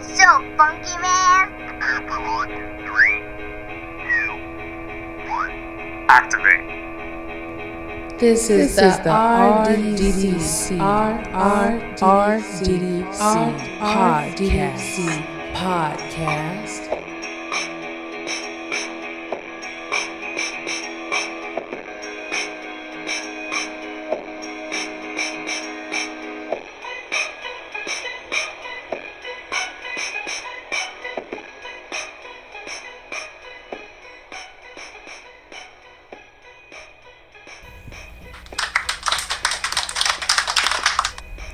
It's so funky, man. Activate. This is This the, is the RDDC, RDDC, RDDC podcast. podcast.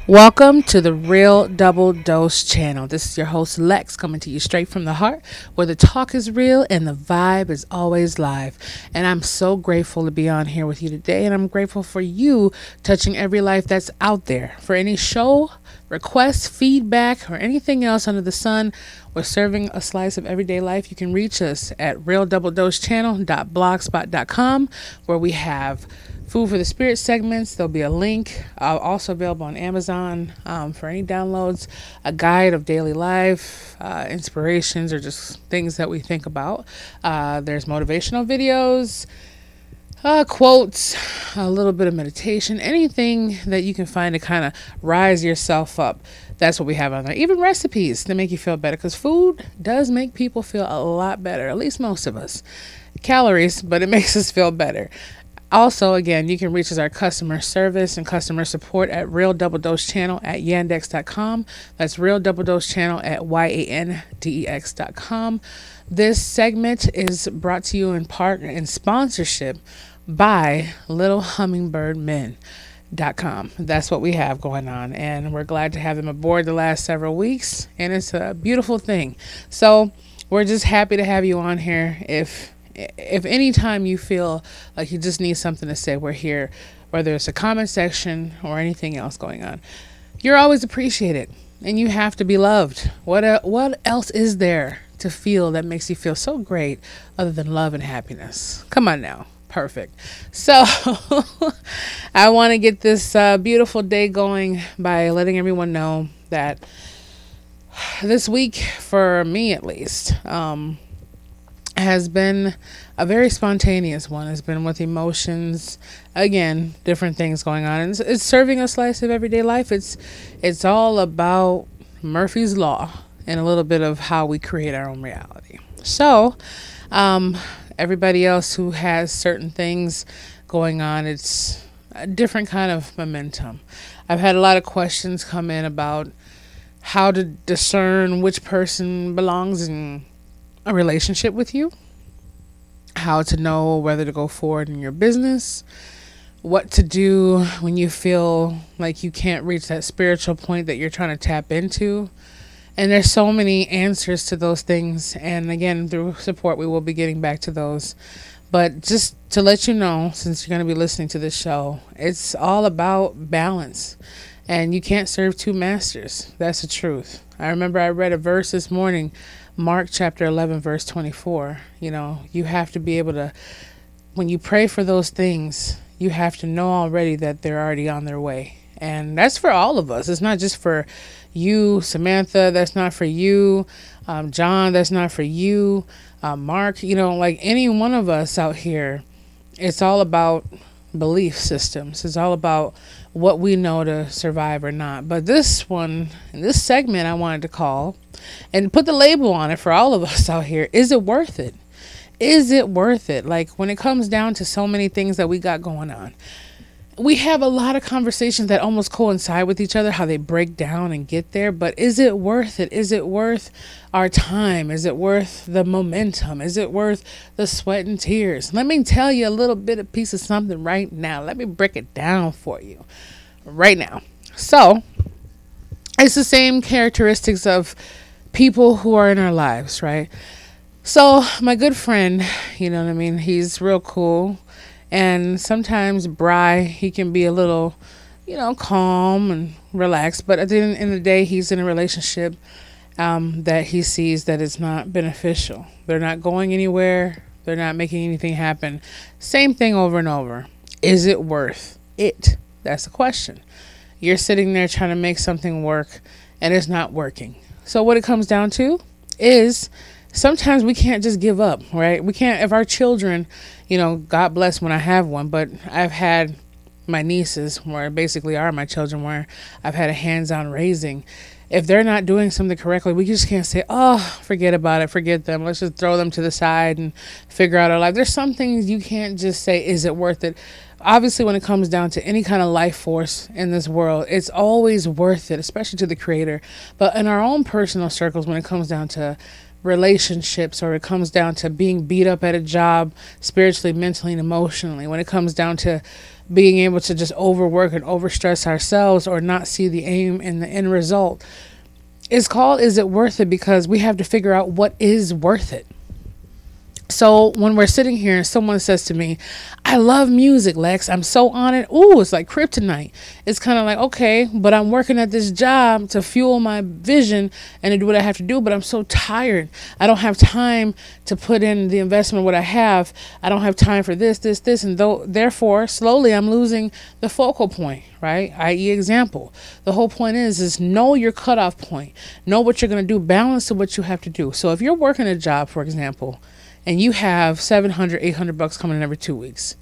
Welcome to the Real Double Dose channel. This is your host Lex coming to you straight from the heart where the talk is real and the vibe is always live. And I'm so grateful to be on here with you today and I'm grateful for you touching every life that's out there. For any show, requests, feedback, or anything else under the sun, we're serving a slice of everyday life. You can reach us at realdoubledosechannel.blogspot.com where we have Food for the Spirit segments. There'll be a link, uh, also available on Amazon um, for any downloads, a guide of daily life, uh, inspirations, or just things that we think about. Uh, there's motivational videos, uh, quotes, a little bit of meditation, anything that you can find to kind of rise yourself up. That's what we have on there. Even recipes to make you feel better because food does make people feel a lot better, at least most of us. Calories, but it makes us feel better. Also, again, you can reach us our customer service and customer support at Real Double Dose Channel at yandex.com. That's Real Double Dose Channel at yandex.com. This segment is brought to you in part in sponsorship by Little Hummingbird Men. Dot com. That's what we have going on, and we're glad to have them aboard the last several weeks, and it's a beautiful thing. So we're just happy to have you on here. If if any time you feel like you just need something to say, we're here, whether it's a comment section or anything else going on. You're always appreciated, and you have to be loved. What uh, what else is there to feel that makes you feel so great other than love and happiness? Come on now. Perfect. So, I want to get this uh, beautiful day going by letting everyone know that this week, for me at least, um, has been a very spontaneous one. It's been with emotions, again, different things going on. And it's, it's serving a slice of everyday life. It's it's all about Murphy's law and a little bit of how we create our own reality. So, um, everybody else who has certain things going on, it's a different kind of momentum. I've had a lot of questions come in about how to discern which person belongs in a relationship with you, how to know whether to go forward in your business, what to do when you feel like you can't reach that spiritual point that you're trying to tap into. And there's so many answers to those things. And again, through support, we will be getting back to those. But just to let you know, since you're going to be listening to this show, it's all about balance. And you can't serve two masters. That's the truth. I remember I read a verse this morning Mark chapter 11, verse 24. You know, you have to be able to, when you pray for those things, you have to know already that they're already on their way. And that's for all of us. It's not just for you, Samantha. That's not for you, um, John. That's not for you, uh, Mark. You know, like any one of us out here, it's all about belief systems. It's all about what we know to survive or not. But this one, this segment, I wanted to call and put the label on it for all of us out here. Is it worth it? Is it worth it? Like when it comes down to so many things that we got going on, we have a lot of conversations that almost coincide with each other, how they break down and get there. But is it worth it? Is it worth our time? Is it worth the momentum? Is it worth the sweat and tears? Let me tell you a little bit, a piece of something right now. Let me break it down for you right now. So, it's the same characteristics of people who are in our lives, right? So, my good friend, you know what I mean? He's real cool. And sometimes Bry, he can be a little, you know, calm and relaxed. But at the end of the day, he's in a relationship um, that he sees that is not beneficial. They're not going anywhere. They're not making anything happen. Same thing over and over. Is it worth it? That's the question. You're sitting there trying to make something work and it's not working. So what it comes down to is sometimes we can't just give up, right? We can't if our children, you know, God bless when I have one, but I've had my nieces where basically are my children where I've had a hands-on raising. If they're not doing something correctly, we just can't say, "Oh, forget about it, forget them. Let's just throw them to the side and figure out our life." There's some things you can't just say, "Is it worth it?" Obviously, when it comes down to any kind of life force in this world, it's always worth it, especially to the creator. But in our own personal circles, when it comes down to relationships or it comes down to being beat up at a job spiritually, mentally, and emotionally, when it comes down to being able to just overwork and overstress ourselves or not see the aim and the end result, it's called Is It Worth It? because we have to figure out what is worth it. So when we're sitting here and someone says to me, I love music, Lex. I'm so on it. Ooh, it's like kryptonite. It's kind of like, okay, but I'm working at this job to fuel my vision and to do what I have to do, but I'm so tired. I don't have time to put in the investment what I have. I don't have time for this, this, this, and though therefore slowly I'm losing the focal point, right? I.e. example. The whole point is is know your cutoff point. Know what you're gonna do, balance to what you have to do. So if you're working a job, for example, and you have 700 800 bucks coming in every two weeks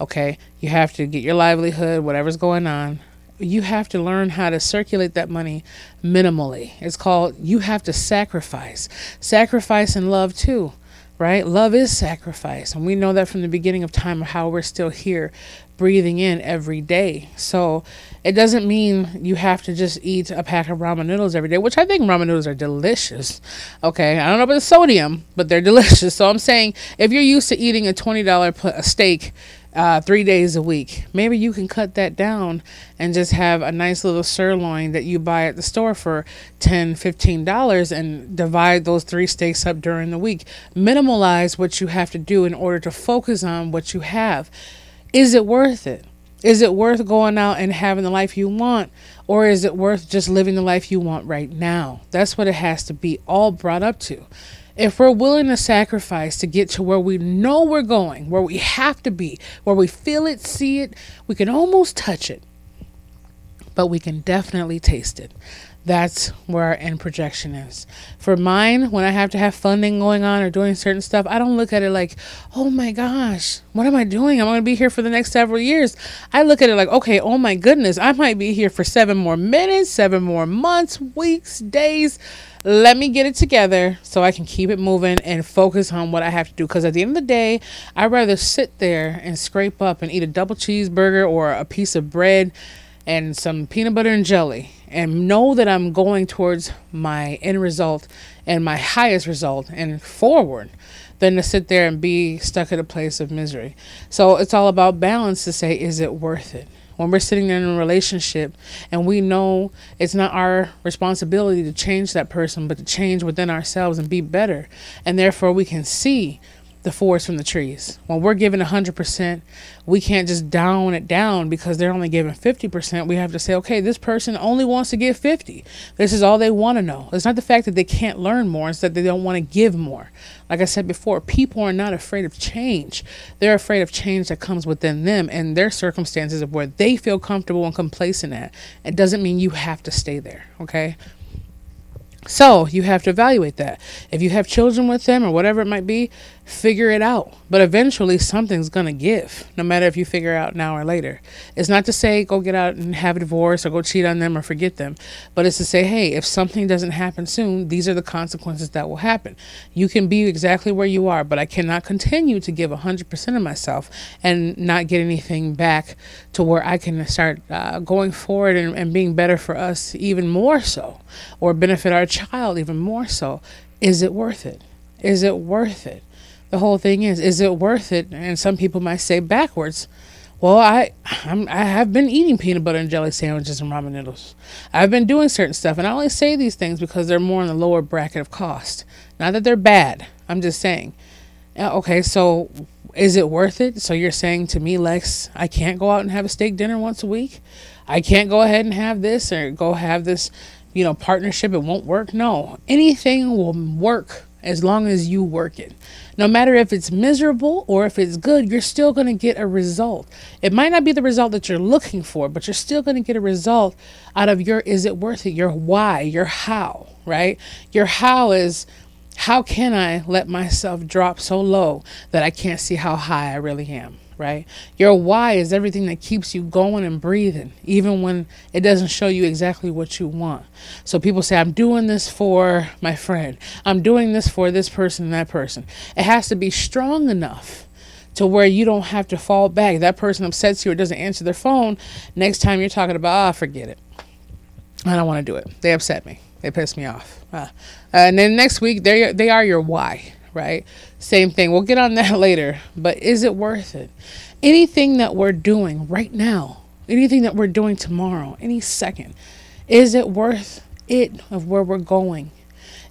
okay? You have to get your livelihood whatever's going on. You have to learn how to circulate that money minimally. It's called you have to sacrifice. Sacrifice and love too right? Love is sacrifice. And we know that from the beginning of time of how we're still here breathing in every day so it doesn't mean you have to just eat a pack of ramen noodles every day which i think ramen noodles are delicious okay i don't know about the sodium but they're delicious so i'm saying if you're used to eating a $20 pl- steak uh, three days a week. Maybe you can cut that down and just have a nice little sirloin that you buy at the store for $10, $15 and divide those three steaks up during the week. Minimalize what you have to do in order to focus on what you have. Is it worth it? Is it worth going out and having the life you want? Or is it worth just living the life you want right now? That's what it has to be all brought up to if we're willing to sacrifice to get to where we know we're going, where we have to be, where we feel it, see it, we can almost touch it, but we can definitely taste it. That's where our end projection is. For mine, when I have to have funding going on or doing certain stuff, I don't look at it like, oh my gosh, what am I doing? I'm going to be here for the next several years. I look at it like, okay, oh my goodness, I might be here for seven more minutes, seven more months, weeks, days let me get it together so I can keep it moving and focus on what I have to do. Because at the end of the day, I'd rather sit there and scrape up and eat a double cheeseburger or a piece of bread and some peanut butter and jelly and know that I'm going towards my end result and my highest result and forward than to sit there and be stuck at a place of misery. So it's all about balance to say, is it worth it? when we're sitting in a relationship and we know it's not our responsibility to change that person, but to change within ourselves and be better. And therefore, we can see the forest from the trees. When we're given 100%, we can't just down it down because they're only given 50%. We have to say, okay, this person only wants to give 50. This is all they want to know. It's not the fact that they can't learn more, it's that they don't want to give more. Like I said before, people are not afraid of change. They're afraid of change that comes within them and their circumstances of where they feel comfortable and complacent at. It doesn't mean you have to stay there, okay? So you have to evaluate that. If you have children with them or whatever it might be, figure it out. But eventually something's going to give, no matter if you figure out now or later. It's not to say go get out and have a divorce or go cheat on them or forget them, but it's to say, hey, if something doesn't happen soon, these are the consequences that will happen. You can be exactly where you are, but I cannot continue to give 100% of myself and not get anything back to where I can start uh, going forward and, and being better for us even more so, or benefit our child even more so. Is it worth it? Is it worth it? The whole thing is is it worth it? And some people might say backwards well i I'm, i have been eating peanut butter and jelly sandwiches and ramen noodles. I've been doing certain stuff and i only say these things because they're more in the lower bracket of cost. Not that they're bad i'm just saying. Okay so is it worth it? So you're saying to me lex i can't go out and have a steak dinner once a week? I can't go ahead and have this or go have this you know partnership it won't work? No anything will work as long as you work it. No matter if it's miserable or if it's good, you're still going to get a result. It might not be the result that you're looking for, but you're still going to get a result out of your is it worth it, your why, your how. right? Your how is how can I let myself drop so low that I can't see how high I really am, right? Your why is everything that keeps you going and breathing, even when it doesn't show you exactly what you want. So people say, I'm doing this for my friend, I'm doing this for this person and that person. It has to be strong enough to where you don't have to fall back. That person upsets you or doesn't answer their phone. Next time you're talking about, ah, oh, forget it. I don't want to do it. They upset me. They piss me off. Uh, and then next week, they they are your why, right? Same thing. We'll get on that later. But is it worth it? Anything that we're doing right now, anything that we're doing tomorrow, any second, is it worth it of where we're going?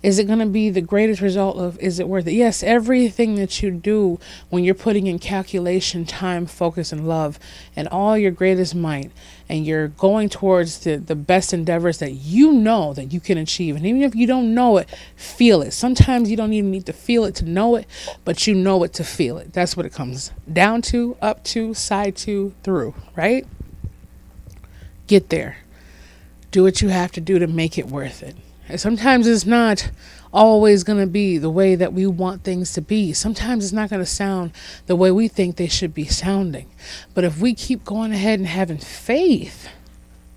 Is it going to be the greatest result of is it worth it? Yes, everything that you do when you're putting in calculation, time, focus, and love, and all your greatest might, and you're going towards the, the best endeavors that you know that you can achieve. And even if you don't know it, feel it. Sometimes you don't even need to feel it to know it, but you know it to feel it. That's what it comes down to, up to, side to, through, right? Get there. Do what you have to do to make it worth it. And sometimes it's not always going to be the way that we want things to be. Sometimes it's not going to sound the way we think they should be sounding. But if we keep going ahead and having faith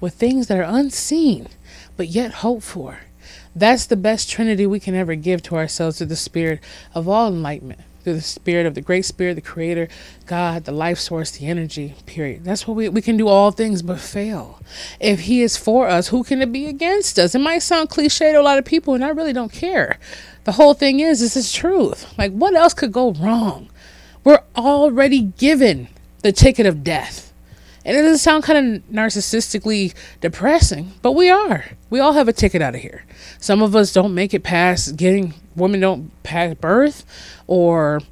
with things that are unseen, but yet hope for, that's the best trinity we can ever give to ourselves to the spirit of all enlightenment through the spirit of the great spirit, the creator, God, the life source, the energy, period. That's what we, we can do all things but fail. If he is for us, who can it be against us? It might sound cliche to a lot of people, and I really don't care. The whole thing is, this is truth. Like, what else could go wrong? We're already given the ticket of death. And it doesn't sound kind of narcissistically depressing, but we are. We all have a ticket out of here. Some of us don't make it past getting, women don't pass birth, or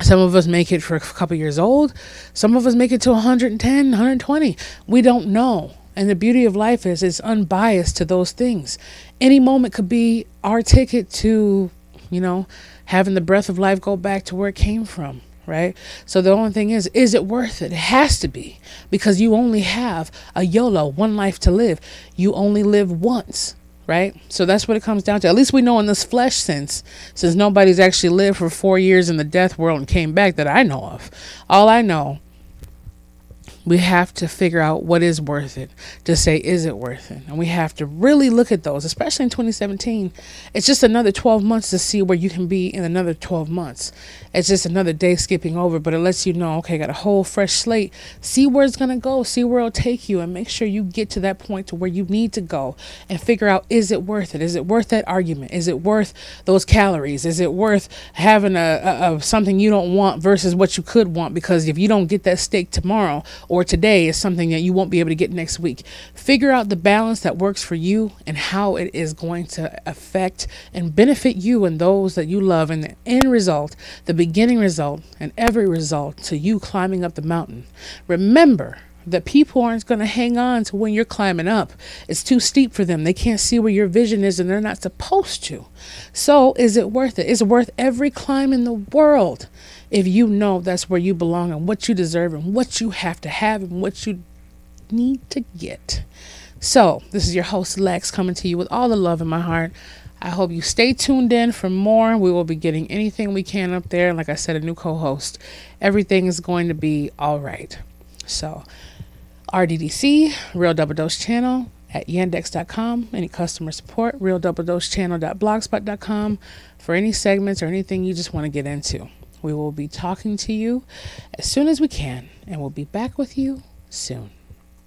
some of us make it for a couple years old. Some of us make it to 110, 120. We don't know. And the beauty of life is it's unbiased to those things. Any moment could be our ticket to, you know, having the breath of life go back to where it came from right? So the only thing is, is it worth it? It has to be because you only have a YOLO, one life to live. You only live once, right? So that's what it comes down to. At least we know in this flesh sense, since nobody's actually lived for four years in the death world and came back that I know of. All I know we have to figure out what is worth it to say is it worth it? And we have to really look at those especially in 2017 it's just another 12 months to see where you can be in another 12 months. It's just another day skipping over but it lets you know okay got a whole fresh slate. See where it's going to go. See where it'll take you and make sure you get to that point to where you need to go and figure out is it worth it? Is it worth that argument? Is it worth those calories? Is it worth having a, a, a something you don't want versus what you could want? Because if you don't get that steak tomorrow or or today is something that you won't be able to get next week. Figure out the balance that works for you and how it is going to affect and benefit you and those that you love. And the end result, the beginning result, and every result to you climbing up the mountain. Remember, that people aren't going to hang on to when you're climbing up. It's too steep for them. They can't see where your vision is and they're not supposed to. So, is it worth it? Is it worth every climb in the world? If you know that's where you belong and what you deserve and what you have to have and what you need to get. So, this is your host Lex coming to you with all the love in my heart. I hope you stay tuned in for more. We will be getting anything we can up there. Like I said, a new co host. Everything is going to be all right. So, RDDC, Real Double Dose Channel at yandex.com. Any customer support, Real Double Dose Channel.blogspot.com for any segments or anything you just want to get into. We will be talking to you as soon as we can, and we'll be back with you soon.